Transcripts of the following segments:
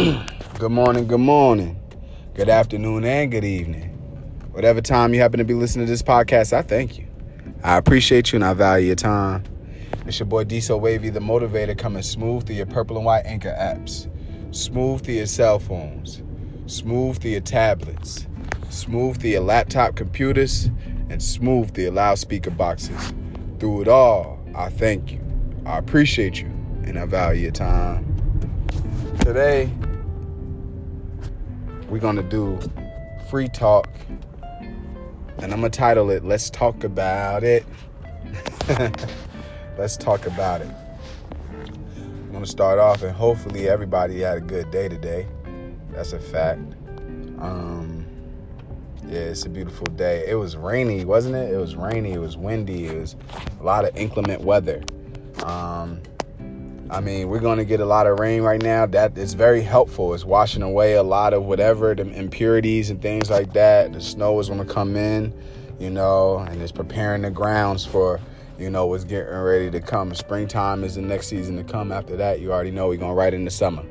good morning, good morning, good afternoon, and good evening. Whatever time you happen to be listening to this podcast, I thank you. I appreciate you and I value your time. It's your boy Diesel Wavy, the motivator, coming smooth through your purple and white anchor apps, smooth through your cell phones, smooth through your tablets, smooth through your laptop computers, and smooth through your loudspeaker boxes. Through it all, I thank you. I appreciate you and I value your time. Today, we're gonna do free talk, and I'm gonna title it "Let's Talk About It." Let's talk about it. I'm gonna start off, and hopefully everybody had a good day today. That's a fact. Um, yeah, it's a beautiful day. It was rainy, wasn't it? It was rainy. It was windy. It was a lot of inclement weather. Um, I mean, we're going to get a lot of rain right now. That is very helpful. It's washing away a lot of whatever the impurities and things like that. The snow is going to come in, you know, and it's preparing the grounds for, you know, what's getting ready to come. Springtime is the next season to come. After that, you already know we're going right into summer.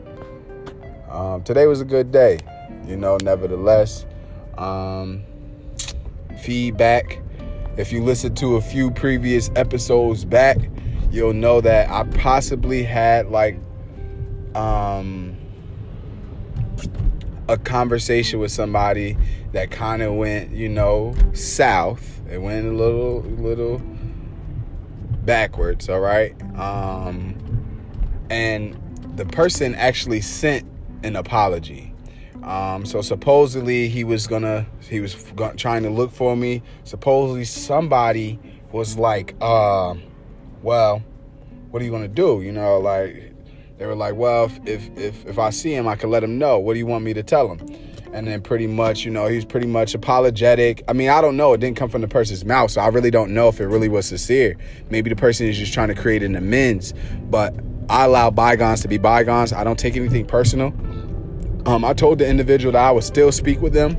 Um, today was a good day, you know, nevertheless. Um, feedback. If you listen to a few previous episodes back, you'll know that I possibly had like um a conversation with somebody that kind of went, you know, south. It went a little little backwards, all right? Um and the person actually sent an apology. Um, so supposedly he was gonna, he was trying to look for me. Supposedly somebody was like, uh, well, what are you gonna do? You know, like they were like, well, if if if, if I see him, I can let him know. What do you want me to tell him? And then pretty much, you know, he's pretty much apologetic. I mean, I don't know. It didn't come from the person's mouth, so I really don't know if it really was sincere. Maybe the person is just trying to create an amends. But I allow bygones to be bygones. I don't take anything personal. Um, I told the individual that I would still speak with them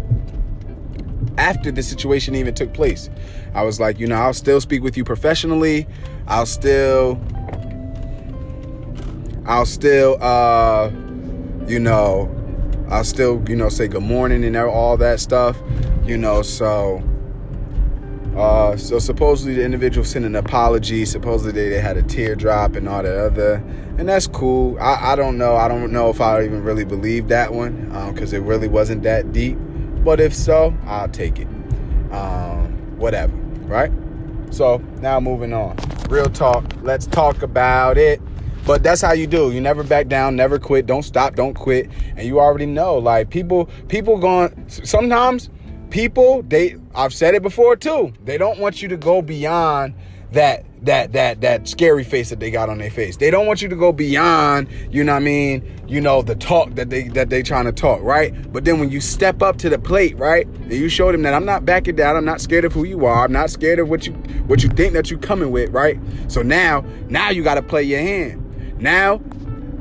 after the situation even took place. I was like, you know, I'll still speak with you professionally. I'll still I'll still uh you know, I'll still, you know, say good morning and all that stuff, you know, so uh, so supposedly the individual sent an apology. Supposedly they had a teardrop and all that other, and that's cool. I, I don't know. I don't know if I even really believe that one because um, it really wasn't that deep. But if so, I'll take it. Um, whatever, right? So now moving on. Real talk. Let's talk about it. But that's how you do. You never back down, never quit. Don't stop, don't quit. And you already know, like people, people going. Sometimes people, they. I've said it before too. They don't want you to go beyond that that that that scary face that they got on their face. They don't want you to go beyond, you know what I mean, you know, the talk that they that they trying to talk, right? But then when you step up to the plate, right? And you show them that I'm not backing down, I'm not scared of who you are, I'm not scared of what you what you think that you coming with, right? So now, now you gotta play your hand. Now,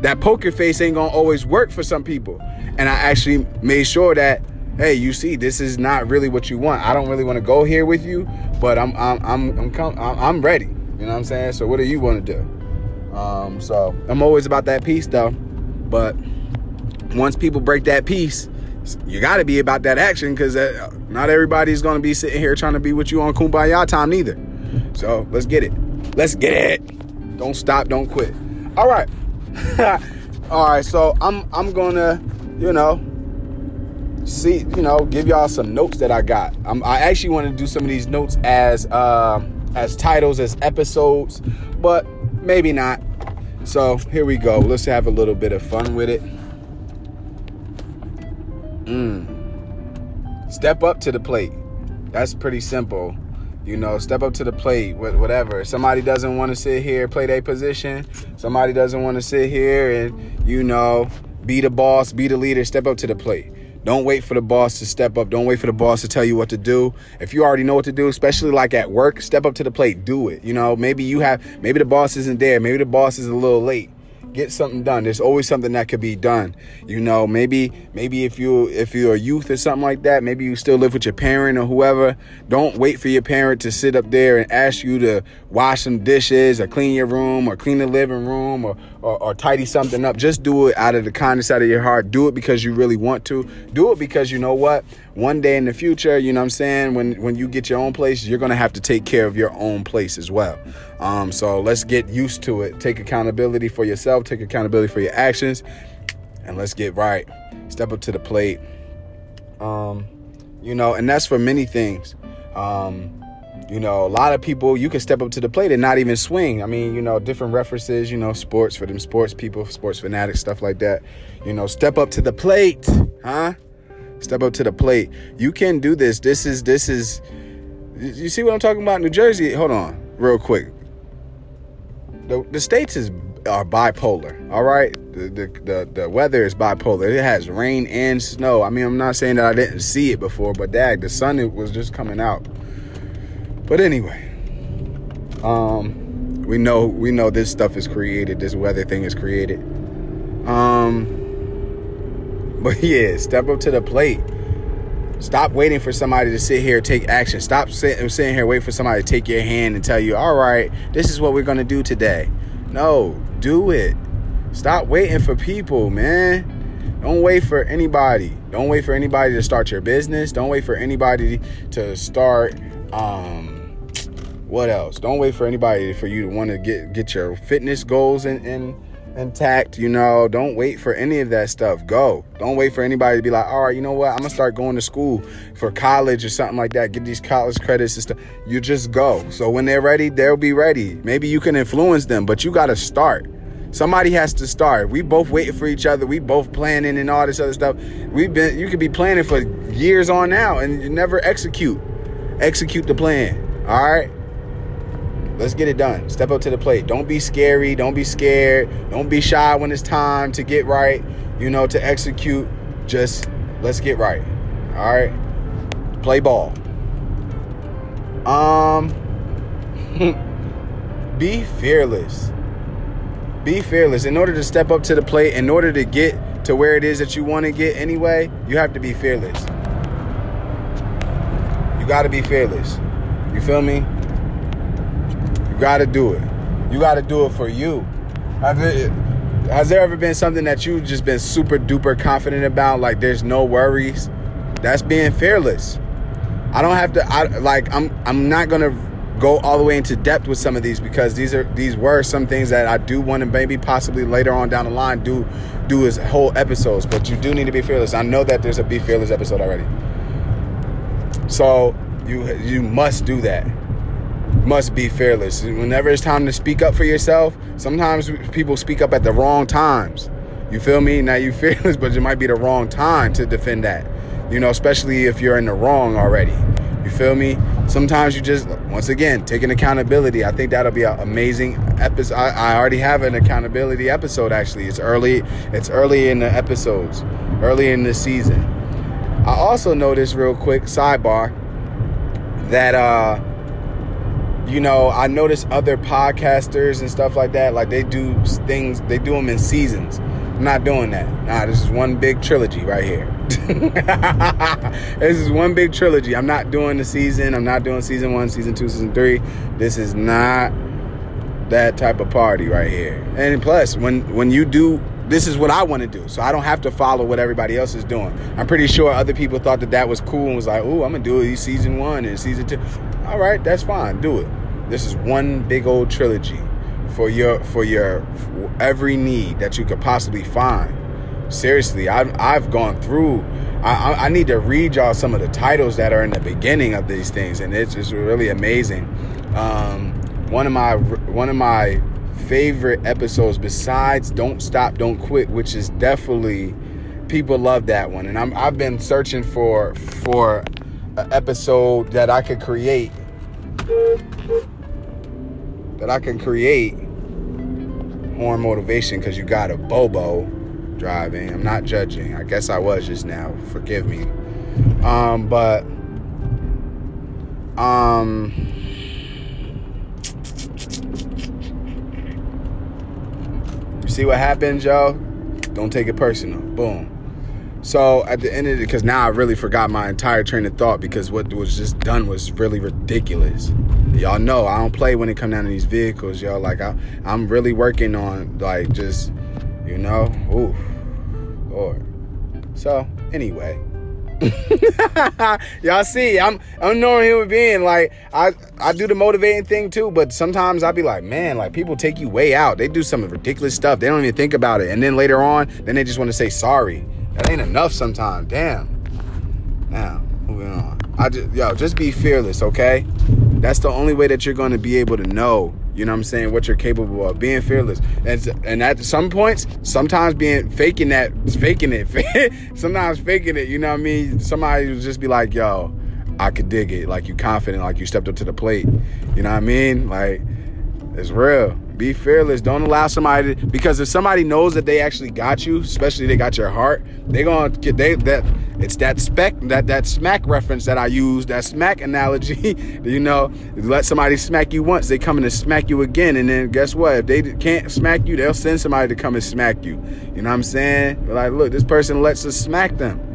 that poker face ain't gonna always work for some people. And I actually made sure that hey, you see, this is not really what you want. I don't really want to go here with you, but I'm I'm I'm I'm com- I'm ready. You know what I'm saying? So what do you want to do? Um, so I'm always about that peace though. But once people break that peace, you got to be about that action because uh, not everybody's going to be sitting here trying to be with you on kumbaya time neither. So let's get it. Let's get it. Don't stop. Don't quit. All right. All right. So I'm I'm gonna you know see, you know, give y'all some notes that I got. I'm, I actually want to do some of these notes as uh, as titles, as episodes, but maybe not. So here we go. Let's have a little bit of fun with it. Mm. Step up to the plate. That's pretty simple. You know, step up to the plate, whatever. Somebody doesn't want to sit here, play their position. Somebody doesn't want to sit here and, you know, be the boss, be the leader, step up to the plate. Don't wait for the boss to step up. Don't wait for the boss to tell you what to do. If you already know what to do, especially like at work, step up to the plate, do it. You know, maybe you have, maybe the boss isn't there. Maybe the boss is a little late. get something done. There's always something that could be done. You know, maybe maybe if you if you're a youth or something like that, maybe you still live with your parent or whoever. Don't wait for your parent to sit up there and ask you to wash some dishes or clean your room or clean the living room or or, or tidy something up. Just do it out of the kindness out of your heart. Do it because you really want to. Do it because you know what? One day in the future, you know what I'm saying, when when you get your own place, you're gonna have to take care of your own place as well. Um, so let's get used to it. Take accountability for yourself, take accountability for your actions, and let's get right. Step up to the plate. Um, you know, and that's for many things. Um, you know, a lot of people you can step up to the plate and not even swing. I mean, you know, different references, you know, sports for them sports people, sports fanatics, stuff like that. You know, step up to the plate, huh? Step up to the plate. You can do this. This is this is you see what I'm talking about? New Jersey, hold on, real quick. The, the states is are bipolar. All right, the, the, the the weather is bipolar. It has rain and snow. I mean, I'm not saying that I didn't see it before, but dag, the sun was just coming out. But anyway, um, we know we know this stuff is created. This weather thing is created. Um, but yeah, step up to the plate. Stop waiting for somebody to sit here take action. Stop sit, sitting here wait for somebody to take your hand and tell you, all right, this is what we're gonna do today. No, do it. Stop waiting for people, man. Don't wait for anybody. Don't wait for anybody to start your business. Don't wait for anybody to start um what else? Don't wait for anybody for you to want to get get your fitness goals in, in intact, you know. Don't wait for any of that stuff. Go. Don't wait for anybody to be like, all right, you know what? I'm gonna start going to school for college or something like that. Get these college credits and stuff. You just go. So when they're ready, they'll be ready. Maybe you can influence them, but you gotta start. Somebody has to start. We both waiting for each other. We both planning and all this other stuff. We've been you could be planning for years on now and you never execute. Execute the plan. All right? Let's get it done. Step up to the plate. Don't be scary. Don't be scared. Don't be shy when it's time to get right, you know, to execute. Just let's get right. All right? Play ball. Um be fearless. Be fearless. In order to step up to the plate, in order to get to where it is that you want to get anyway, you have to be fearless. You got to be fearless. You feel me? Got to do it. You got to do it for you. Has there ever been something that you've just been super duper confident about? Like there's no worries. That's being fearless. I don't have to. I like. I'm. I'm not gonna go all the way into depth with some of these because these are these were some things that I do want to maybe possibly later on down the line do do as whole episodes. But you do need to be fearless. I know that there's a be fearless episode already. So you you must do that must be fearless. Whenever it's time to speak up for yourself, sometimes people speak up at the wrong times. You feel me? Now you fearless, but it might be the wrong time to defend that. You know, especially if you're in the wrong already. You feel me? Sometimes you just, once again, taking accountability. I think that'll be an amazing episode. I, I already have an accountability episode. Actually, it's early. It's early in the episodes, early in the season. I also noticed, real quick sidebar, that uh, you know, I notice other podcasters and stuff like that, like they do things, they do them in seasons. I'm not doing that. Nah, this is one big trilogy right here. this is one big trilogy. I'm not doing the season. I'm not doing season one, season two, season three. This is not that type of party right here. And plus, when when you do this is what I want to do. So I don't have to follow what everybody else is doing. I'm pretty sure other people thought that that was cool and was like, "Oh, I'm gonna do it season one and season two. All right, that's fine. Do it. This is one big old trilogy for your for your for every need that you could possibly find. Seriously, I've I've gone through. I, I need to read y'all some of the titles that are in the beginning of these things, and it's just really amazing. Um, one of my one of my favorite episodes besides "Don't Stop, Don't Quit," which is definitely people love that one, and I'm, I've been searching for for an episode that I could create that I can create more motivation because you got a Bobo driving. I'm not judging. I guess I was just now. Forgive me. Um, but um see what happens, y'all? Don't take it personal. Boom. So at the end of it, because now I really forgot my entire train of thought because what was just done was really ridiculous. Y'all know I don't play when it come down to these vehicles, y'all. Like I, I'm really working on like just, you know, ooh, Lord. So anyway. Y'all see, I'm I'm normal human being. Like I I do the motivating thing too, but sometimes I'll be like, man, like people take you way out. They do some ridiculous stuff. They don't even think about it, and then later on, then they just want to say sorry. That ain't enough sometimes. Damn. Now moving on. I just yo just be fearless, okay? That's the only way that you're to be able to know you know what I'm saying? What you're capable of. Being fearless. And, and at some points, sometimes being faking that, faking it. sometimes faking it, you know what I mean? Somebody will just be like, yo, I could dig it. Like you confident, like you stepped up to the plate. You know what I mean? Like, it's real. Be fearless. Don't allow somebody to, because if somebody knows that they actually got you, especially they got your heart, they gonna get they that it's that spec that that smack reference that I use, that smack analogy. you know, let somebody smack you once, they come in and smack you again, and then guess what? If they can't smack you, they'll send somebody to come and smack you. You know what I'm saying? Like, look, this person lets us smack them.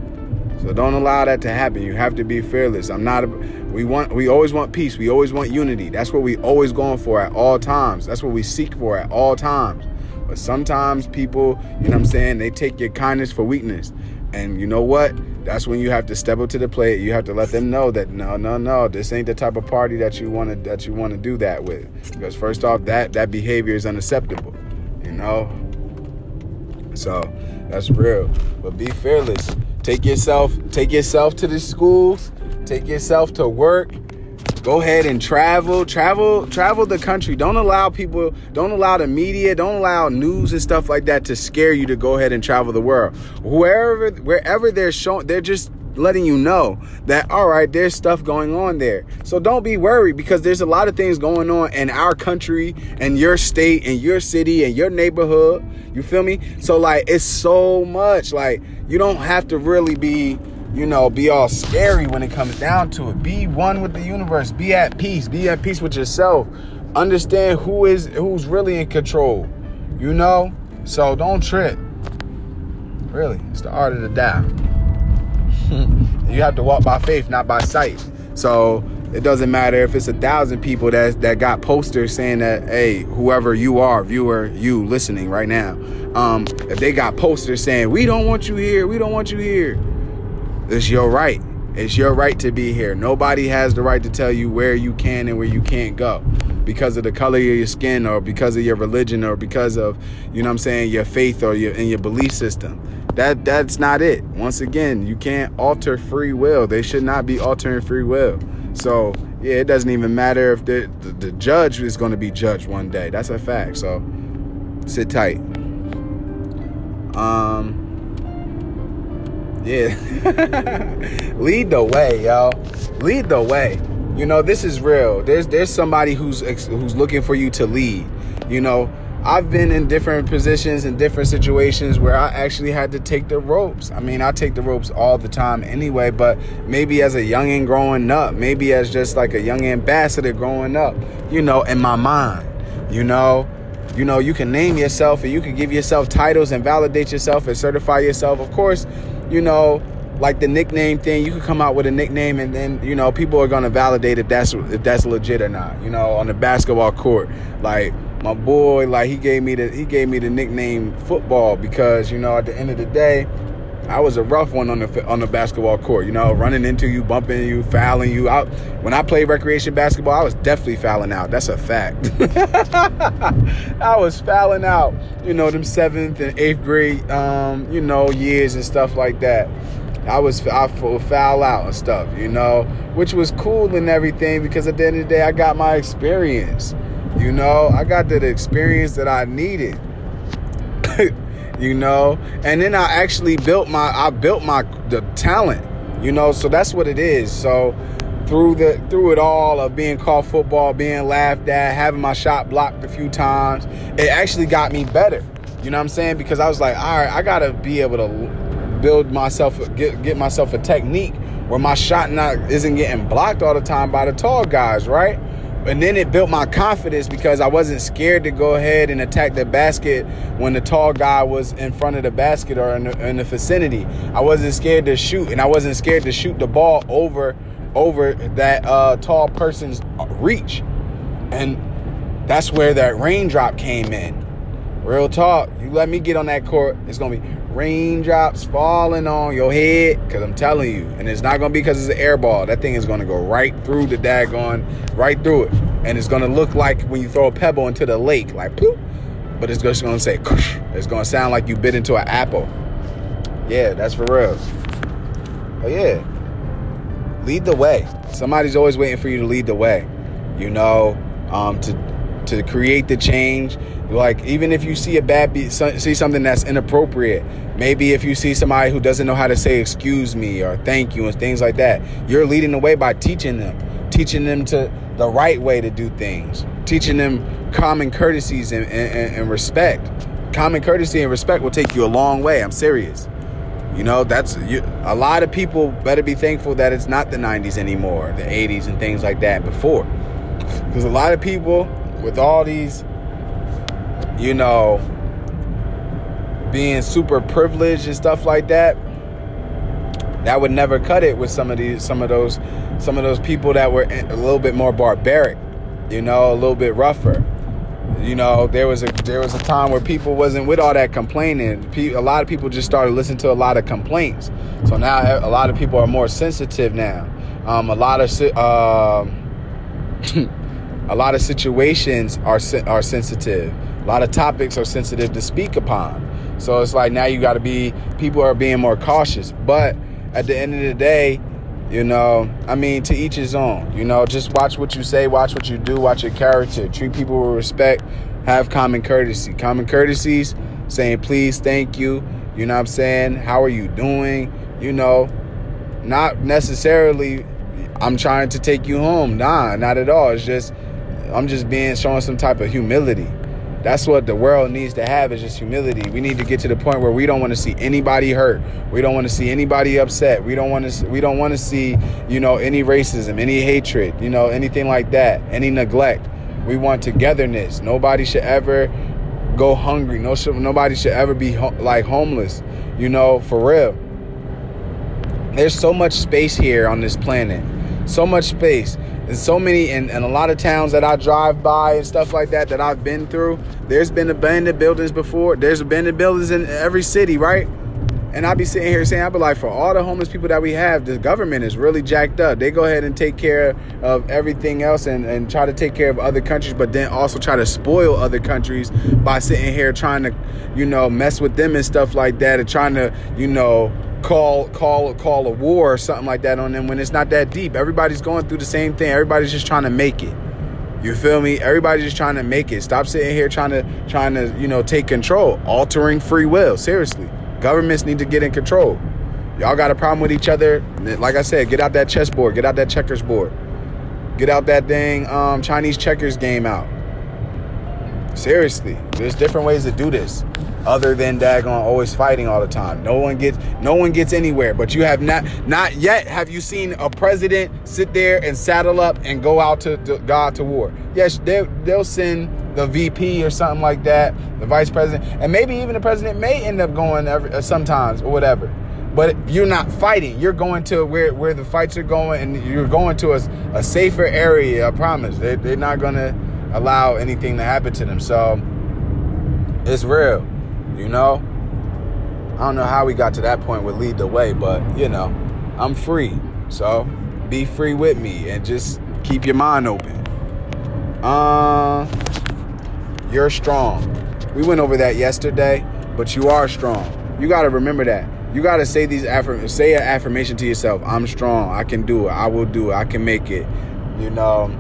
So don't allow that to happen. You have to be fearless. I'm not a, we want we always want peace. We always want unity. That's what we always going for at all times. That's what we seek for at all times. But sometimes people, you know what I'm saying, they take your kindness for weakness. And you know what? That's when you have to step up to the plate. You have to let them know that no, no, no, this ain't the type of party that you want to that you want to do that with. Because first off, that that behavior is unacceptable. You know. So that's real. But be fearless. Take yourself, take yourself to the schools, take yourself to work. Go ahead and travel, travel, travel the country. Don't allow people, don't allow the media, don't allow news and stuff like that to scare you to go ahead and travel the world. Wherever, wherever they're showing, they're just letting you know that all right there's stuff going on there so don't be worried because there's a lot of things going on in our country and your state and your city and your neighborhood you feel me so like it's so much like you don't have to really be, you know, be all scary when it comes down to it. Be one with the universe. Be at peace. Be at peace with yourself. Understand who is who's really in control. You know? So don't trip. Really, it's the art of the Tao. you have to walk by faith, not by sight. So it doesn't matter if it's a thousand people that that got posters saying that, hey, whoever you are, viewer, you listening right now, um, if they got posters saying we don't want you here, we don't want you here, it's your right. It's your right to be here. Nobody has the right to tell you where you can and where you can't go because of the color of your skin or because of your religion or because of, you know what I'm saying, your faith or your in your belief system. That that's not it. Once again, you can't alter free will. They should not be altering free will. So yeah, it doesn't even matter if the, the, the judge is going to be judged one day. That's a fact. So sit tight. Um. Yeah. Lead the way, y'all. Lead the way. You know this is real. There's there's somebody who's who's looking for you to lead. You know I've been in different positions in different situations where I actually had to take the ropes. I mean, I take the ropes all the time anyway, but maybe as a youngin' growing up, maybe as just like a young ambassador growing up, you know, in my mind, you know, you know, you can name yourself and you can give yourself titles and validate yourself and certify yourself. Of course, you know, like the nickname thing, you could come out with a nickname and then, you know, people are gonna validate if that's if that's legit or not, you know, on the basketball court. Like my boy, like he gave me the he gave me the nickname football because you know at the end of the day, I was a rough one on the on the basketball court. You know, running into you, bumping you, fouling you out. When I played recreation basketball, I was definitely fouling out. That's a fact. I was fouling out. You know, them seventh and eighth grade, um, you know, years and stuff like that. I was I foul out and stuff, you know, which was cool and everything because at the end of the day, I got my experience. You know, I got that experience that I needed. you know, and then I actually built my I built my the talent. You know, so that's what it is. So through the through it all of being called football, being laughed at, having my shot blocked a few times, it actually got me better. You know what I'm saying? Because I was like, all right, I gotta be able to build myself, get get myself a technique where my shot not isn't getting blocked all the time by the tall guys, right? And then it built my confidence because I wasn't scared to go ahead and attack the basket when the tall guy was in front of the basket or in the, in the vicinity. I wasn't scared to shoot, and I wasn't scared to shoot the ball over over that uh, tall person's reach, and that's where that raindrop came in. Real talk, you let me get on that court, it's gonna be raindrops falling on your head because I'm telling you, and it's not gonna be because it's an air ball. That thing is gonna go right through the daggone, right through it, and it's gonna look like when you throw a pebble into the lake, like poop. But it's just gonna say, Kush. it's gonna sound like you bit into an apple. Yeah, that's for real. But yeah, lead the way. Somebody's always waiting for you to lead the way. You know, um, to to create the change. Like even if you see a bad be- see something that's inappropriate, maybe if you see somebody who doesn't know how to say excuse me or thank you and things like that, you're leading the way by teaching them, teaching them to the right way to do things, teaching them common courtesies and, and, and respect. Common courtesy and respect will take you a long way. I'm serious. You know, that's you, a lot of people better be thankful that it's not the 90s anymore, the 80s and things like that before. Because a lot of people with all these, you know, being super privileged and stuff like that, that would never cut it with some of these, some of those, some of those people that were a little bit more barbaric, you know, a little bit rougher. You know, there was a there was a time where people wasn't with all that complaining. A lot of people just started listening to a lot of complaints. So now a lot of people are more sensitive now. Um, a lot of uh, a lot of situations are are sensitive. A lot of topics are sensitive to speak upon. So it's like now you got to be people are being more cautious. But at the end of the day, you know, I mean, to each his own. You know, just watch what you say, watch what you do, watch your character, treat people with respect, have common courtesy. Common courtesies, saying please, thank you. You know what I'm saying? How are you doing? You know, not necessarily I'm trying to take you home. Nah, not at all. It's just I'm just being showing some type of humility. That's what the world needs to have is just humility. We need to get to the point where we don't want to see anybody hurt. We don't want to see anybody upset. We don't want to we don't want to see, you know, any racism, any hatred, you know, anything like that, any neglect. We want togetherness. Nobody should ever go hungry. No nobody should ever be ho- like homeless, you know, for real. There's so much space here on this planet. So much space. and so many, and, and a lot of towns that I drive by and stuff like that that I've been through. There's been abandoned buildings before. There's abandoned buildings in every city, right? And I'll be sitting here saying, I'll be like, for all the homeless people that we have, the government is really jacked up. They go ahead and take care of everything else and, and try to take care of other countries, but then also try to spoil other countries by sitting here trying to, you know, mess with them and stuff like that and trying to, you know, call call call a war or something like that on them when it's not that deep. Everybody's going through the same thing. Everybody's just trying to make it. You feel me? Everybody's just trying to make it. Stop sitting here trying to trying to, you know, take control, altering free will. Seriously. Governments need to get in control. Y'all got a problem with each other. Like I said, get out that chessboard, get out that checkers board. Get out that dang um, Chinese checkers game out. Seriously, there's different ways to do this other than daggone always fighting all the time. No one gets no one gets anywhere. But you have not not yet have you seen a president sit there and saddle up and go out to, to God to war. Yes, they they'll send the VP or something like that, the vice president, and maybe even the president may end up going every, uh, sometimes or whatever. But you're not fighting. You're going to where, where the fights are going, and you're going to a, a safer area. I promise. They, they're not going to allow anything to happen to them. So it's real. You know? I don't know how we got to that point with lead the way, but you know, I'm free. So be free with me and just keep your mind open. Uh you're strong. We went over that yesterday, but you are strong. You got to remember that. You got to say these affirm say an affirmation to yourself. I'm strong. I can do it. I will do it. I can make it. You know,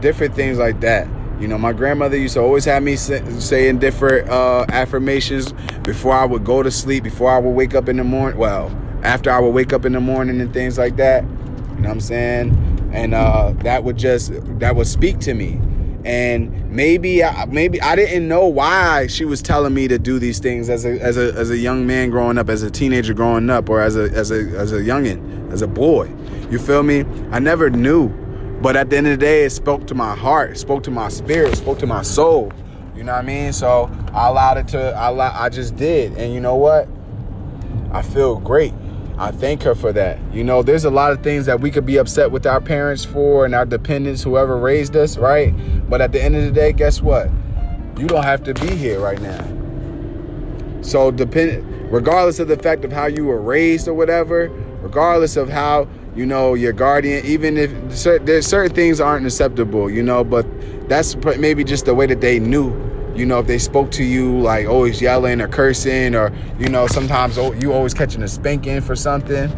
different things like that. You know, my grandmother used to always have me say, saying different uh, affirmations before I would go to sleep, before I would wake up in the morning. Well, after I would wake up in the morning and things like that. You know what I'm saying? And uh, that would just that would speak to me. And maybe I, maybe I didn't know why she was telling me to do these things as a as a as a young man growing up, as a teenager growing up, or as a as a as a youngin, as a boy. You feel me? I never knew But at the end of the day, it spoke to my heart, spoke to my spirit, spoke to my soul. You know what I mean? So I allowed it to. I I just did, and you know what? I feel great. I thank her for that. You know, there's a lot of things that we could be upset with our parents for and our dependents, whoever raised us, right? But at the end of the day, guess what? You don't have to be here right now. So depend regardless of the fact of how you were raised or whatever, regardless of how you know your guardian, even if there's certain things aren't acceptable, you know, but that's maybe just the way that they knew you know, if they spoke to you like oh, always yelling or cursing, or you know, sometimes oh, you always catching a spanking for something,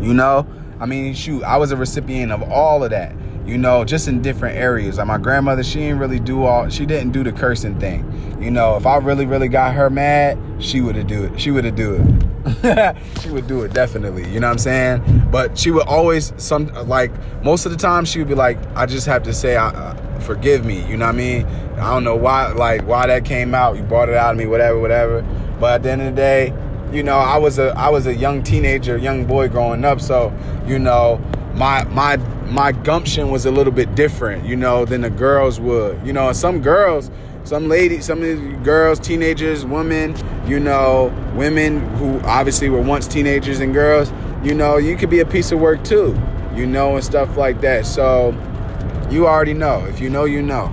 you know. I mean, shoot, I was a recipient of all of that, you know, just in different areas. Like my grandmother, she didn't really do all, she didn't do the cursing thing, you know. If I really, really got her mad, she would have do it. She would have do it. she would do it definitely. You know what I'm saying? But she would always some like most of the time she would be like, I just have to say, I, uh, forgive me. You know what I mean? I don't know why, like why that came out. You brought it out of me, whatever, whatever. But at the end of the day, you know, I was a I was a young teenager, young boy growing up. So, you know, my my my gumption was a little bit different, you know, than the girls would. You know, some girls, some ladies, some of these girls, teenagers, women, you know, women who obviously were once teenagers and girls, you know, you could be a piece of work too, you know, and stuff like that. So, you already know. If you know, you know.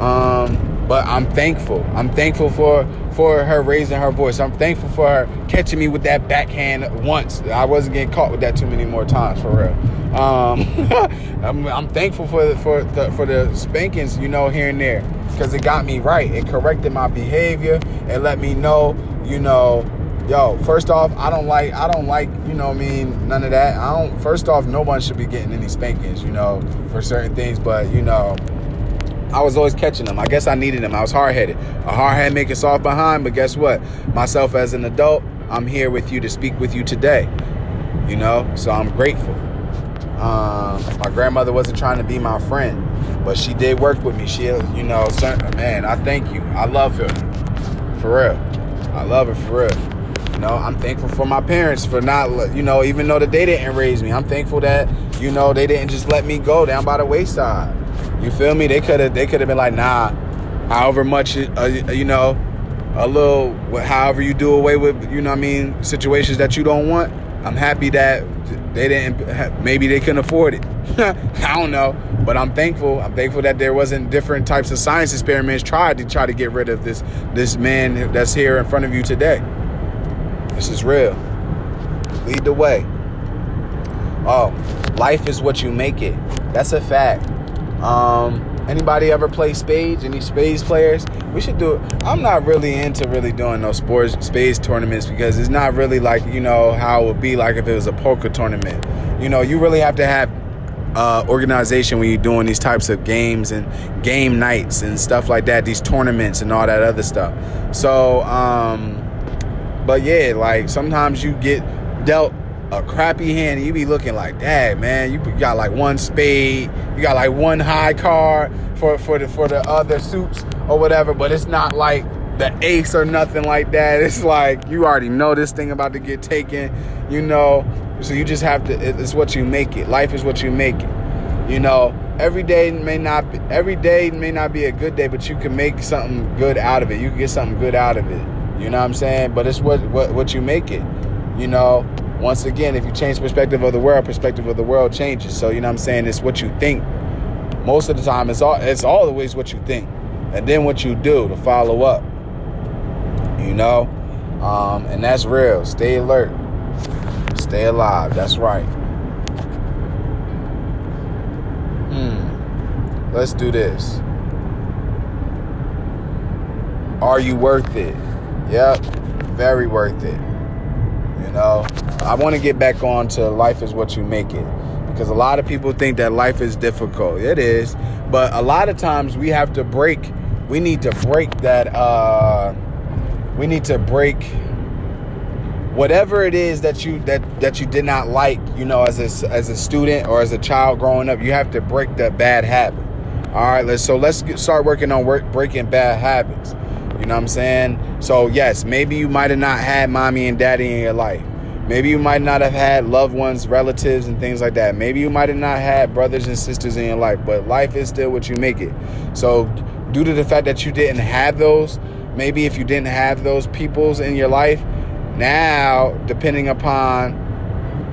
Um, but I'm thankful. I'm thankful for for her raising her voice. I'm thankful for her catching me with that backhand once. I wasn't getting caught with that too many more times for real. Um, I'm, I'm, thankful for for the, for the spankings, you know, here and there, because it got me right. It corrected my behavior. and let me know, you know, yo. First off, I don't like I don't like you know I mean none of that. I don't. First off, no one should be getting any spankings, you know, for certain things. But you know I was always catching them. I guess I needed them. I was hard headed. A hard head making soft behind, but guess what? Myself as an adult, I'm here with you to speak with you today. You know, so I'm grateful. Um, my grandmother wasn't trying to be my friend, but she did work with me. She, you know, man, I thank you. I love her for real. I love her for real. You know, I'm thankful for my parents for not, you know, even though that they didn't raise me. I'm thankful that, you know, they didn't just let me go down by the wayside. You feel me? They could have they could have been like, nah, however much uh, you know, a little however you do away with you know I mean situations that you don't want. I'm happy that they didn't maybe they couldn't afford it. I don't know, but I'm thankful. I'm thankful that there wasn't different types of science experiments tried to try to get rid of this this man that's here in front of you today. This is real. Lead the way. Oh, life is what you make it. That's a fact. Um, anybody ever play spades? Any spades players? We should do it. I'm not really into really doing no sports spades tournaments because it's not really like you know how it would be like if it was a poker tournament. You know, you really have to have uh, organization when you're doing these types of games and game nights and stuff like that, these tournaments and all that other stuff. So, um, but yeah, like sometimes you get dealt a crappy hand, you be looking like, dad, man, you got like one spade, you got like one high card for for the for the other suits or whatever, but it's not like the ace or nothing like that. It's like you already know this thing about to get taken, you know. So you just have to. It's what you make it. Life is what you make it. You know, every day may not be, every day may not be a good day, but you can make something good out of it. You can get something good out of it. You know what I'm saying? But it's what what what you make it. You know, once again, if you change perspective of the world, perspective of the world changes. So you know what I'm saying? It's what you think. Most of the time, it's all it's always what you think, and then what you do to follow up. You know, um, and that's real. Stay alert. Stay alive. That's right. Hmm. Let's do this. Are you worth it? Yep. Very worth it. You know, I want to get back on to life is what you make it because a lot of people think that life is difficult. It is, but a lot of times we have to break. We need to break that. Uh, we need to break whatever it is that you that that you did not like. You know, as a as a student or as a child growing up, you have to break that bad habit. All right, let's so let's get, start working on work, breaking bad habits. You know what I'm saying? So yes, maybe you might have not had mommy and daddy in your life. Maybe you might not have had loved ones, relatives, and things like that. Maybe you might have not had brothers and sisters in your life, but life is still what you make it. So, due to the fact that you didn't have those, maybe if you didn't have those peoples in your life, now, depending upon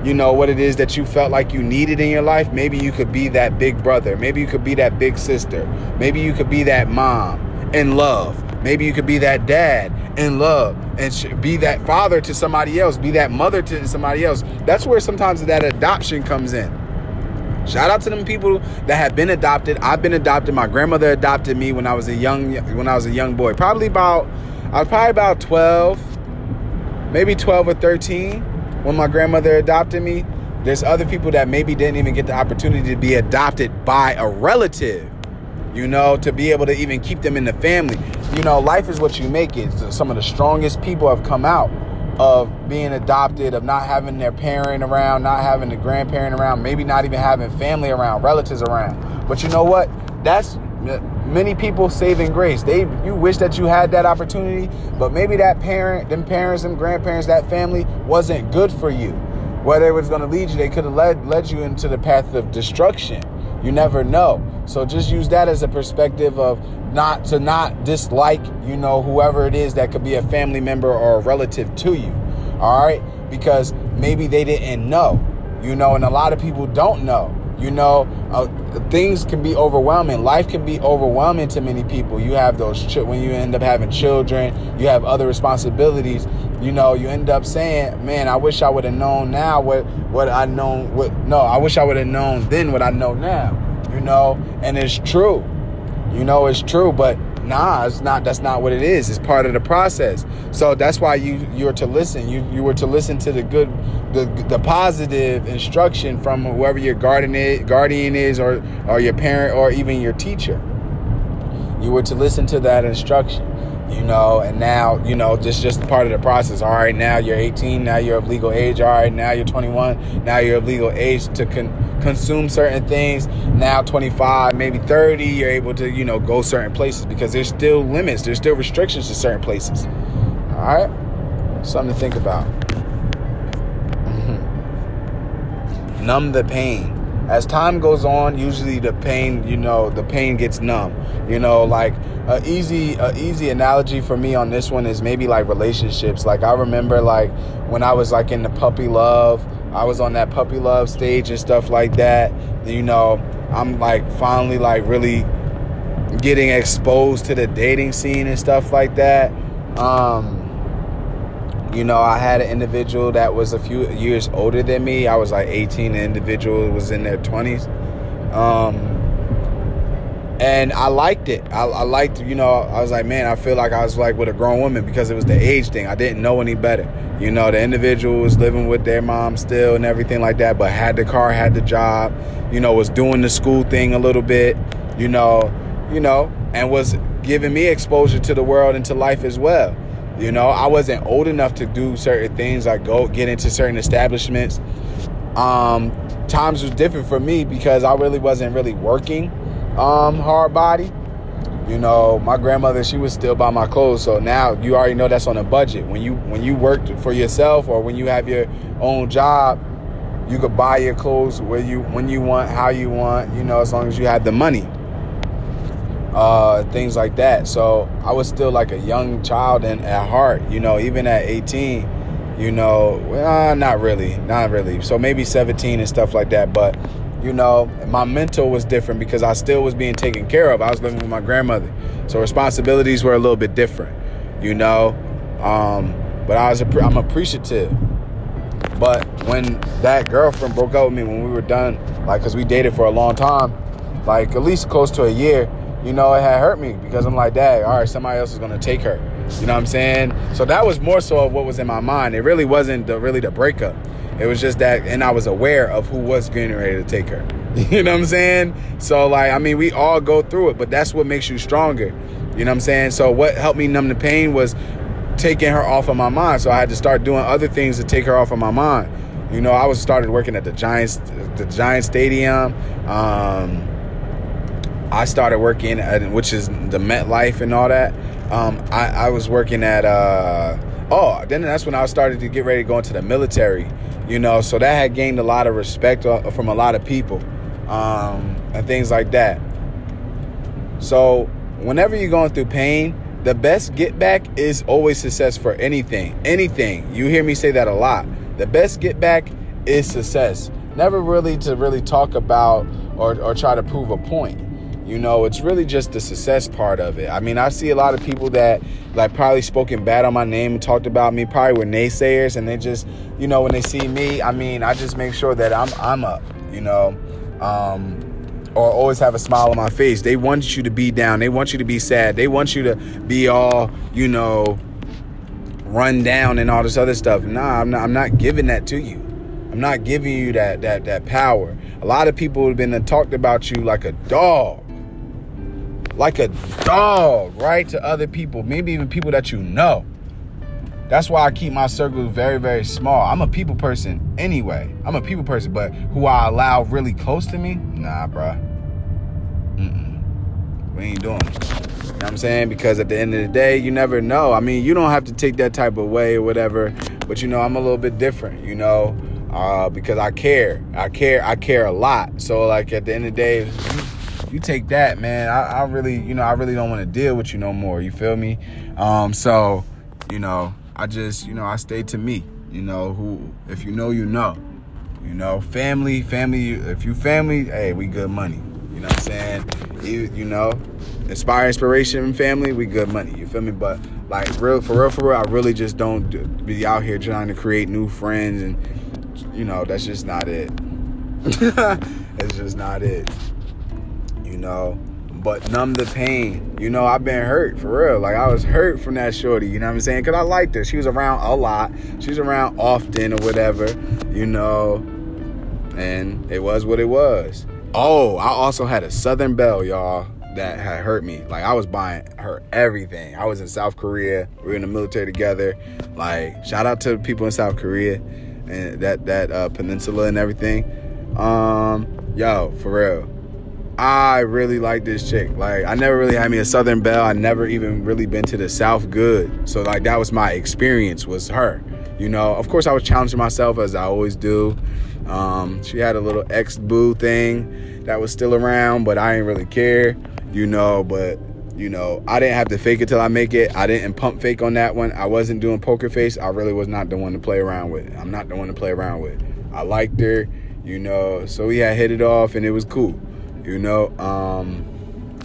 you know what it is that you felt like you needed in your life maybe you could be that big brother maybe you could be that big sister maybe you could be that mom in love maybe you could be that dad in love and be that father to somebody else be that mother to somebody else that's where sometimes that adoption comes in Shout out to them people that have been adopted. I've been adopted. My grandmother adopted me when I was a young when I was a young boy. Probably about I was probably about 12, maybe 12 or 13 when my grandmother adopted me. There's other people that maybe didn't even get the opportunity to be adopted by a relative, you know, to be able to even keep them in the family. You know, life is what you make it. Some of the strongest people have come out of being adopted, of not having their parent around, not having the grandparent around, maybe not even having family around, relatives around. But you know what? That's many people saving grace. They you wish that you had that opportunity, but maybe that parent, them parents, them grandparents, that family wasn't good for you. Whether it was going to lead you, they could have led led you into the path of destruction. You never know. So just use that as a perspective of not to not dislike, you know, whoever it is that could be a family member or a relative to you. All right? Because maybe they didn't know. You know, and a lot of people don't know. You know, uh, things can be overwhelming. Life can be overwhelming to many people. You have those ch- when you end up having children, you have other responsibilities. You know, you end up saying, "Man, I wish I would have known now what what I known what no, I wish I would have known then what I know now." You know, and it's true. You know, it's true, but nah, it's not. That's not what it is. It's part of the process. So that's why you you're to listen. You you were to listen to the good, the the positive instruction from whoever your guardian is, guardian is, or or your parent, or even your teacher. You were to listen to that instruction you know and now you know just just part of the process. All right now you're 18 now you're of legal age. All right now you're 21 now you're of legal age to con- consume certain things. Now 25 maybe 30 you're able to you know go certain places because there's still limits. There's still restrictions to certain places. All right? Something to think about. Mm-hmm. numb the pain as time goes on usually the pain you know the pain gets numb. You know like a easy a easy analogy for me on this one is maybe like relationships. Like i remember like when i was like in the puppy love i was on that puppy love stage and stuff like that you know i'm like finally like really getting exposed to the dating scene and stuff like that. Um you know, I had an individual that was a few years older than me. I was like 18. An individual was in their 20s. Um, and I liked it. I, I, liked, you know, I was like, man, I feel like I was like with a grown woman because it was the age thing. I didn't know any better. You know, the individual was living with their mom still and everything like that, but had the car, had the job, you know, was doing the school thing a little bit, you know, you know, and was giving me exposure to the world and to life as well. You know, I wasn't old enough to do certain things like go get into certain establishments. Um, times was different for me because I really wasn't really working um, hard body. You know, my grandmother, she was still buy my clothes. So now you already know that's on a budget. When you when you work for yourself or when you have your own job, you could buy your clothes where you when you want, how you want, you know, as long as you have the money uh, things like that. So I was still like a young child and at heart, you know, even at 18, you know, uh, not really, not really. So maybe 17 and stuff like that. But, you know, my mental was different because I still was being taken care of. I was living with my grandmother. So responsibilities were a little bit different, you know. Um, but I was, I'm appreciative. But when that girlfriend broke up with me when we were done, like, cause we dated for a long time, like at least close to a year, you know, it had hurt me because I'm like, dad, all right, somebody else is gonna take her. You know what I'm saying? So that was more so of what was in my mind. It really wasn't the really the breakup. It was just that, and I was aware of who was getting ready to take her. You know what I'm saying? So like, I mean, we all go through it, but that's what makes you stronger. You know what I'm saying? So what helped me numb the pain was taking her off of my mind. So I had to start doing other things to take her off of my mind. You know, I was started working at the Giants, the Giant Stadium. Um, I started working at, which is the MetLife and all that. Um, I, I, was working at uh, oh, then that's when I started to get ready to go into the military, you know. So that had gained a lot of respect uh, from a lot of people um, and things like that. So whenever you're going through pain, the best get back is always success for anything. Anything. You hear me say that a lot. The best get back is success. Never really to really talk about or, or try to prove a point. You know, it's really just the success part of it. I mean, I see a lot of people that like probably spoken bad on my name and talked about me, probably were naysayers, and they just, you know, when they see me, I mean, I just make sure that I'm I'm up, you know, um, or always have a smile on my face. They want you to be down. They want you to be sad. They want you to be all, you know, run down and all this other stuff. Nah, I'm not. I'm not giving that to you. I'm not giving you that that that power. A lot of people have been talked about you like a dog like a dog, right? To other people, maybe even people that you know. That's why I keep my circle very, very small. I'm a people person anyway. I'm a people person, but who I allow really close to me, nah, bruh. Mm-mm. We ain't doing it. You know what I'm saying? Because at the end of the day, you never know. I mean, you don't have to take that type of way or whatever, but you know, I'm a little bit different, you know, uh, because I care. I care. I care a lot. So, like, at the end of the day, you take that, man. I, I really, you know, I really don't want to deal with you no more. You feel me? Um, so, you know, I just, you know, I stay to me. You know, who if you know, you know. You know, family, family. If you family, hey, we good money. You know what I'm saying? You, you know, inspire, inspiration, family, we good money. You feel me? But like real, for real, for real, I really just don't be out here trying to create new friends, and you know, that's just not it. it's just not it know. But numb the pain. You know, I've been hurt for real. Like I was hurt from that shorty, you know what I'm saying? Cause I liked her. She was around a lot. She was around often or whatever, you know. And it was what it was. Oh, I also had a Southern Belle, y'all, that had hurt me. Like I was buying her everything. I was in South Korea. We were in the military together. Like shout out to the people in South Korea and that that uh, peninsula and everything. Um, yo, for real I really like this chick. Like I never really had me a Southern Belle. I never even really been to the South good. So like that was my experience was her. You know, of course I was challenging myself as I always do. Um, she had a little ex boo thing that was still around, but I didn't really care. You know, but you know, I didn't have to fake it till I make it. I didn't pump fake on that one. I wasn't doing poker face. I really was not the one to play around with. I'm not the one to play around with. I liked her, you know, so we had hit it off and it was cool you know. Um,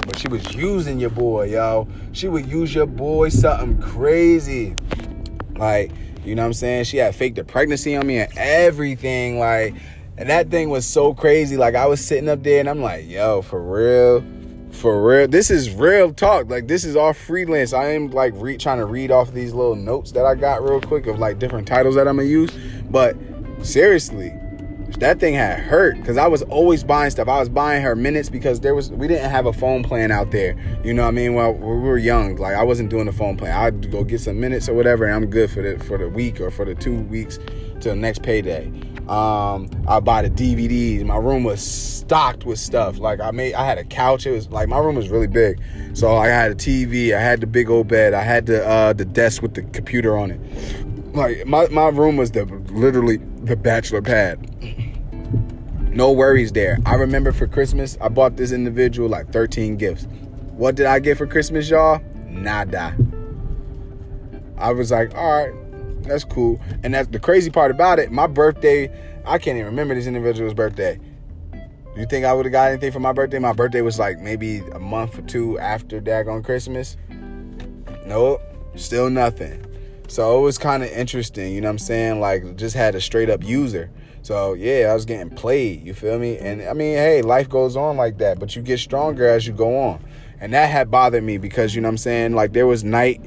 but she was using your boy, yo. She would use your boy something crazy. Like, you know what I'm saying? She had faked the pregnancy on me and everything. Like, and that thing was so crazy. Like, I was sitting up there and I'm like, yo, for real? For real? This is real talk. Like, this is all freelance. I am like re- trying to read off these little notes that I got real quick of like different titles that I'm gonna use. But seriously, that thing had hurt because I was always buying stuff. I was buying her minutes because there was we didn't have a phone plan out there. You know what I mean? Well, we were young. Like I wasn't doing the phone plan. I'd go get some minutes or whatever, and I'm good for the for the week or for the two weeks the next payday. Um, I buy the DVDs. My room was stocked with stuff. Like I made, I had a couch. It was like my room was really big, so I had a TV. I had the big old bed. I had the uh, the desk with the computer on it. Like my my room was the literally the bachelor pad. No worries there. I remember for Christmas, I bought this individual like 13 gifts. What did I get for Christmas, y'all? Nada. I was like, all right, that's cool. And that's the crazy part about it. My birthday, I can't even remember this individual's birthday. You think I would have got anything for my birthday? My birthday was like maybe a month or two after daggone Christmas. Nope, still nothing. So it was kind of interesting, you know what I'm saying? Like just had a straight up user. So yeah, I was getting played. You feel me? And I mean, hey, life goes on like that, but you get stronger as you go on. And that had bothered me because you know what I'm saying. Like there was night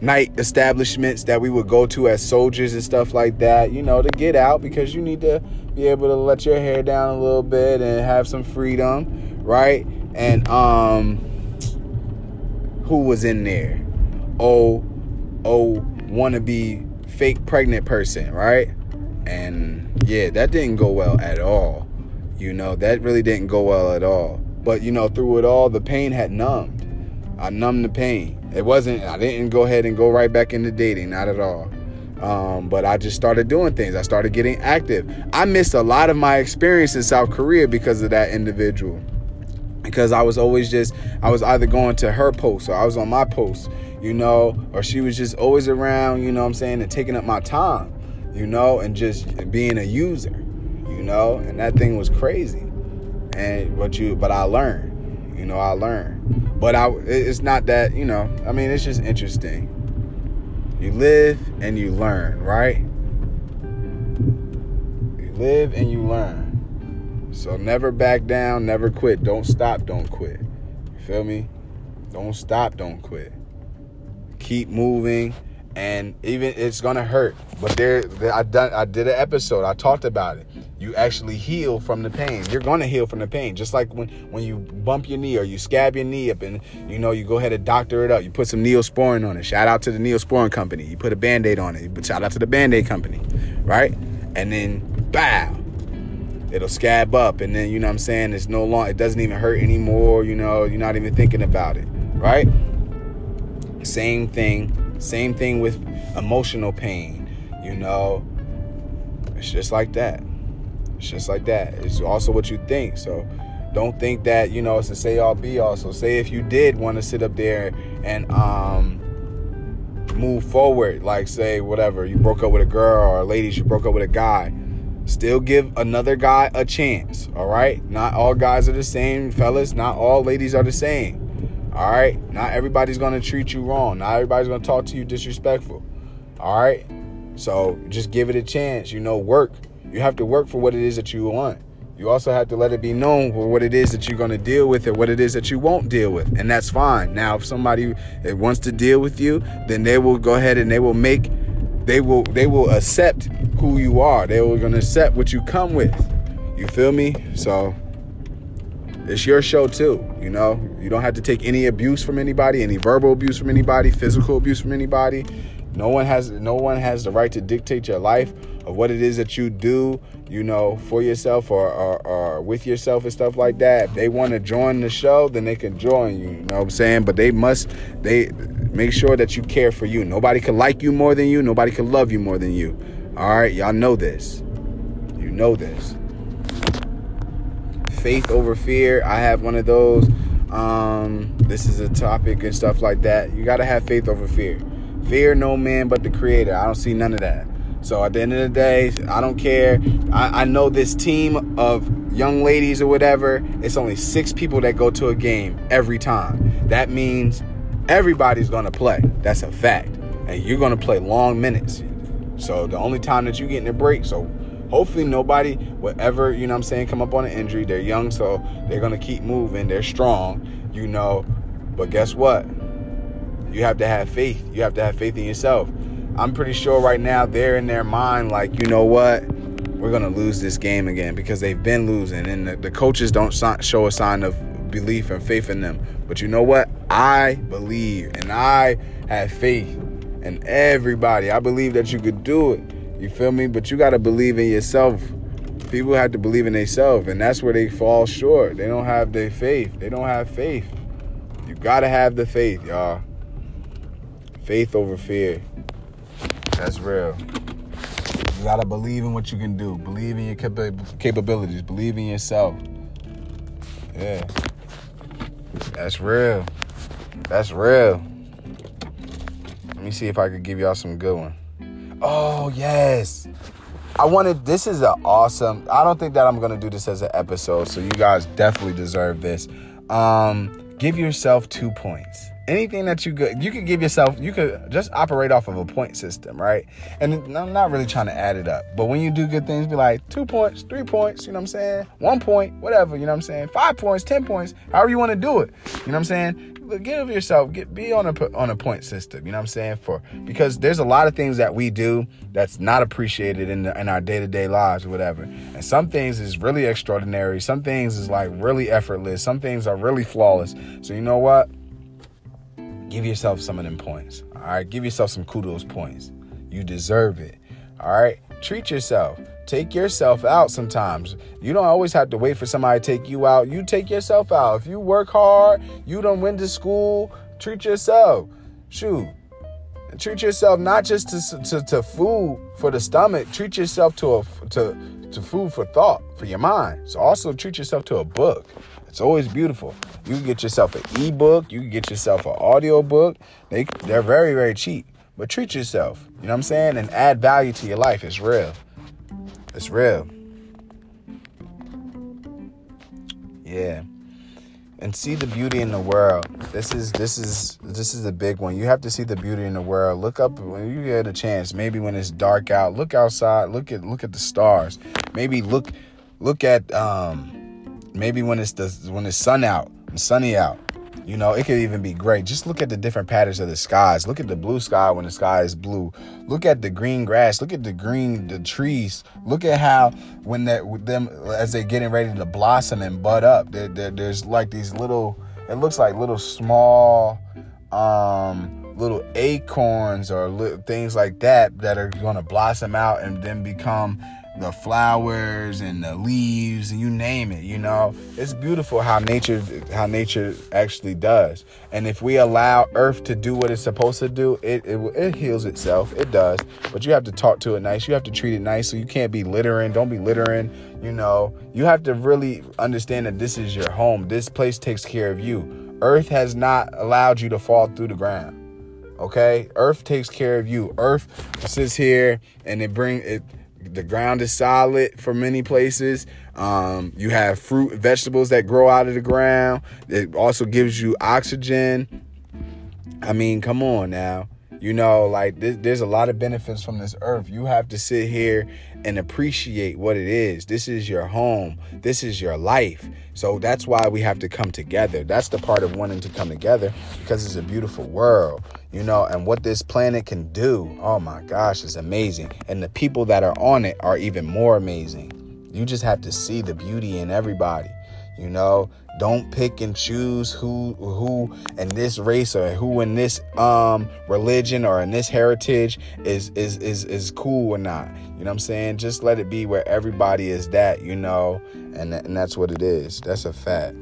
night establishments that we would go to as soldiers and stuff like that. You know, to get out because you need to be able to let your hair down a little bit and have some freedom, right? And um, who was in there? Oh, oh, wannabe fake pregnant person, right? And yeah, that didn't go well at all. You know, that really didn't go well at all. But you know, through it all, the pain had numbed. I numbed the pain. It wasn't, I didn't go ahead and go right back into dating, not at all. Um, but I just started doing things. I started getting active. I missed a lot of my experience in South Korea because of that individual. Because I was always just, I was either going to her post or I was on my post, you know, or she was just always around, you know what I'm saying, and taking up my time, you know, and just being a user, you know, and that thing was crazy. And what you, but I learned, you know, I learned. But I, it's not that, you know, I mean, it's just interesting you live and you learn, right? You live and you learn. So never back down, never quit. Don't stop, don't quit. You feel me? Don't stop, don't quit. Keep moving and even it's gonna hurt. But there, I done I did an episode, I talked about it you actually heal from the pain. You're gonna heal from the pain. Just like when, when you bump your knee or you scab your knee up and you know you go ahead and doctor it up. You put some neosporin on it. Shout out to the neosporin company. You put a band-aid on it. But Shout out to the band-aid company. Right? And then bow. It'll scab up and then you know what I'm saying it's no long. it doesn't even hurt anymore, you know, you're not even thinking about it. Right? Same thing. Same thing with emotional pain, you know. It's just like that. It's just like that. It's also what you think. So don't think that, you know, it's a say all be all. So say if you did want to sit up there and um move forward, like say whatever, you broke up with a girl or ladies, you broke up with a guy. Still give another guy a chance, all right? Not all guys are the same, fellas. Not all ladies are the same. All right? Not everybody's going to treat you wrong. Not everybody's going to talk to you disrespectful. All right? So just give it a chance, you know, work you have to work for what it is that you want. You also have to let it be known for what it is that you're going to deal with and what it is that you won't deal with. And that's fine. Now, if somebody wants to deal with you, then they will go ahead and they will make they will they will accept who you are. They will going to accept what you come with. You feel me? So it's your show too, you know? You don't have to take any abuse from anybody, any verbal abuse from anybody, physical abuse from anybody. No one has no one has the right to dictate your life or what it is that you do, you know, for yourself or, or, or with yourself and stuff like that. If they want to join the show, then they can join you. You know what I'm saying? But they must they make sure that you care for you. Nobody can like you more than you. Nobody can love you more than you. All right, y'all know this. You know this. Faith over fear. I have one of those. Um, this is a topic and stuff like that. You got to have faith over fear. Fear no man but the creator. I don't see none of that. So at the end of the day, I don't care. I, I, know this team of young ladies or whatever, it's only six people that go to a game every time. That means everybody's gonna play. That's a fact. And you're gonna play long minutes. So the only time that you're getting a break, so hopefully nobody will ever, you know I'm saying, come up on an injury. They're young, so they're gonna keep moving, they're strong, you know. But guess what? You have to have faith. You have to have faith in yourself. I'm pretty sure right now they're in their mind like, you know what? We're going to lose this game again because they've been losing and the, the coaches don't show a sign of belief and faith in them. But you know what? I believe and I have faith in everybody. I believe that you could do it. You feel me? But you got to believe in yourself. People have to believe in themselves, and that's where they fall short. They don't have their faith. They don't have faith. You got to have the faith, y'all. Faith over fear. That's real. You gotta believe in what you can do. Believe in your cap- capabilities. Believe in yourself. Yeah. That's real. That's real. Let me see if I could give y'all some good one. Oh yes. I wanted this is an awesome. I don't think that I'm gonna do this as an episode, so you guys definitely deserve this. Um, give yourself two points anything that you could you could give yourself you could just operate off of a point system right? And i'm not really trying to add it up but when you do good things be like two points three points you know what i'm saying? One point whatever you know what i'm saying? Five points ten points however you want to do it you know what i'm saying? Give yourself get be on a on a point system you know what i'm saying? For because there's a lot of things that we do that's not appreciated in the, in our day-to-day lives or whatever. And some things is really extraordinary some things is like really effortless some things are really flawless. So you know what Give yourself some of them points. All right. Give yourself some kudos points. You deserve it. All right. Treat yourself. Take yourself out sometimes. You don't always have to wait for somebody to take you out. You take yourself out. If you work hard, you don't went to school, treat yourself. shoot, treat yourself not just to, to, to food for the stomach. Treat yourself to a to to food for thought for your mind. So also treat yourself to a book. It's always beautiful. You can get yourself an ebook. You can get yourself an audio book. They they're very very cheap. But treat yourself. You know what I'm saying? And add value to your life. It's real. It's real. Yeah and see the beauty in the world. This is this is this is a big one. You have to see the beauty in the world. Look up when you get a chance. Maybe when it's dark out, look outside. Look at look at the stars. Maybe look look at um maybe when it's the when it's sun out, sunny out. You know, it could even be great. Just look at the different patterns of the skies. Look at the blue sky when the sky is blue. Look at the green grass. Look at the green the trees. Look at how when that with them as they're getting ready to blossom and bud up. There, there, there's like these little. It looks like little small, um, little acorns or li- things like that that are going to blossom out and then become the flowers and the leaves and you name it you know? It's beautiful how nature how nature actually does. And if we allow earth to do what it's supposed to do it, it it heals itself. It does. But you have to talk to it nice. You have to treat it nice so you can't be littering. Don't be littering you know? You have to really understand that this is your home. This place takes care of you. Earth has not allowed you to fall through the ground okay? Earth takes care of you. Earth sits here and it bring it the ground is solid for many places. Um, you have fruit, vegetables that grow out of the ground. It also gives you oxygen. I mean, come on now. You know, like there's a lot of benefits from this earth. You have to sit here and appreciate what it is. This is your home. This is your life. So that's why we have to come together. That's the part of wanting to come together because it's a beautiful world, you know, and what this planet can do. Oh my gosh, it's amazing. And the people that are on it are even more amazing. You just have to see the beauty in everybody. You know, don't pick and choose who who in this race or who in this um religion or in this heritage is is is is cool or not. You know what I'm saying? Just let it be where everybody is that, you know, and and that's what it is. That's a fact.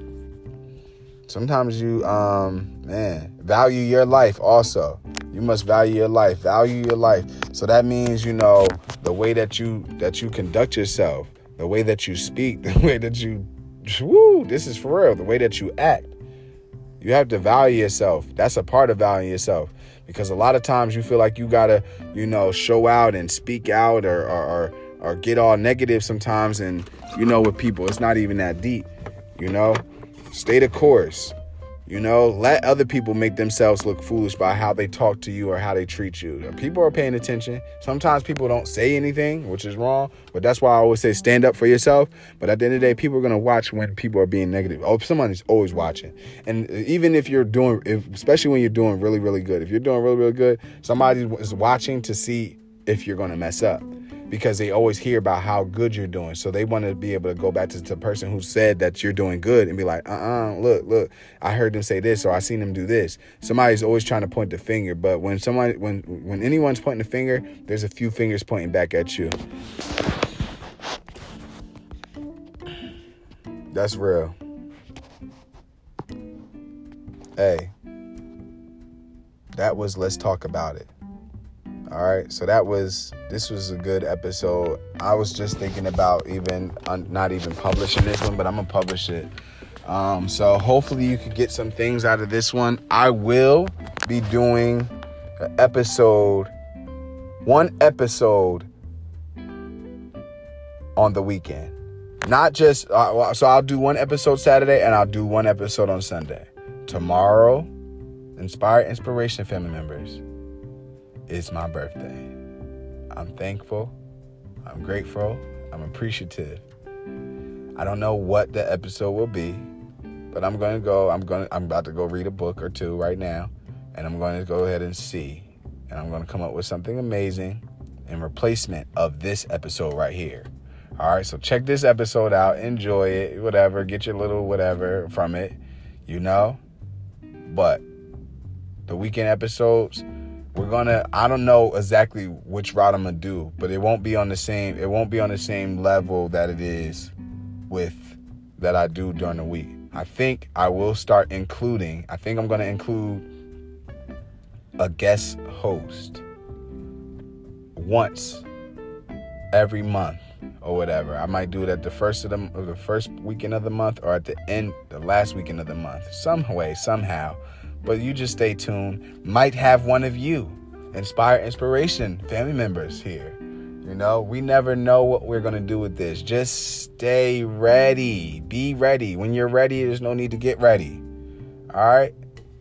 Sometimes you um man, value your life also. You must value your life. Value your life. So that means, you know, the way that you that you conduct yourself, the way that you speak, the way that you woo, this is for real. The way that you act. You have to value yourself. That's a part of valuing yourself. Because a lot of times you feel like you gotta, you know, show out and speak out or or, or, or get all negative sometimes and you know with people it's not even that deep. You know? Stay the course. You know, let other people make themselves look foolish by how they talk to you or how they treat you. People are paying attention. Sometimes people don't say anything, which is wrong, but that's why I always say stand up for yourself. But at the end of the day, people are to watch when people are being negative. Oh, somebody's always watching. And even if you're doing, if, especially when you're doing really, really good, if you're doing really, really good, somebody is watching to see if you're to mess up because they always hear about how good you're doing. So they want to be able to go back to the person who said that you're doing good and be like, uh uh-uh, uh look, look, I heard them say this or I seen them do this. Somebody's always trying to point the finger, but when somebody when when anyone's pointing the finger, there's a few fingers pointing back at you. That's real. Hey. That was let's talk about it. All right, so that was this was a good episode. I was just thinking about even not even publishing this one, but I'm gonna publish it. Um, so hopefully you could get some things out of this one. I will be doing an episode, one episode on the weekend. Not just uh, so I'll do one episode Saturday and I'll do one episode on Sunday. Tomorrow, Inspire Inspiration family members it's my birthday. I'm thankful. I'm grateful. I'm appreciative. I don't know what the episode will be, but I'm going to go. I'm gonna. I'm about to go read a book or two right now, and I'm going to go ahead and see, and I'm going to come up with something amazing in replacement of this episode right here. All right, so check this episode out, enjoy it, whatever, get your little whatever from it, you know. But the weekend episodes, we're gonna i don't know exactly which route i'm gonna do but it won't be on the same it won't be on the same level that it is with that i do during the week i think i will start including i think i'm gonna include a guest host once every month or whatever. I might do it at the first of the, the first weekend of the month or at the end, the last weekend of the month, some way, somehow. But you just stay tuned. Might have one of you inspire inspiration family members here. You know, we never know what we're going to do with this. Just stay ready. Be ready. When you're ready, there's no need to get ready. All right?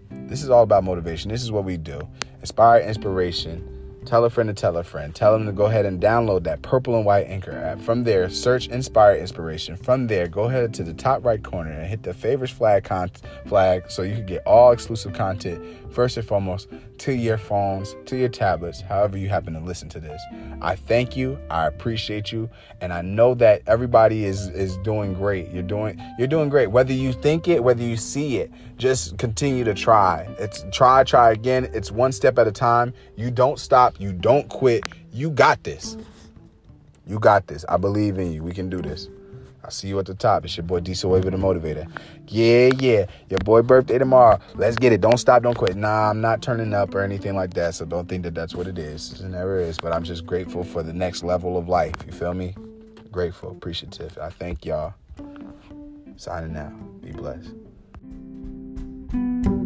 This is all about motivation. This is what we do. Inspire inspiration Tell a friend to tell a friend. Tell them to go ahead and download that purple and white anchor app. From there, search Inspire Inspiration. From there, go ahead to the top right corner and hit the favorites flag con- flag so you can get all exclusive content first and foremost to your phones, to your tablets, however you happen to listen to this. I thank you. I appreciate you, and I know that everybody is is doing great. You're doing you're doing great. Whether you think it, whether you see it, just continue to try. It's try, try again. It's one step at a time. You don't stop. You don't quit. You got this. You got this. I believe in you. We can do this. I'll see you at the top. It's your boy Diesel Waver the Motivator. Yeah, yeah. Your boy birthday tomorrow. Let's get it. Don't stop, don't quit. Nah, I'm not turning up or anything like that. So don't think that that's what it is. It never is. But I'm just grateful for the next level of life. You feel me? Grateful, appreciative. I thank y'all. Signing out. Be blessed. Thank you.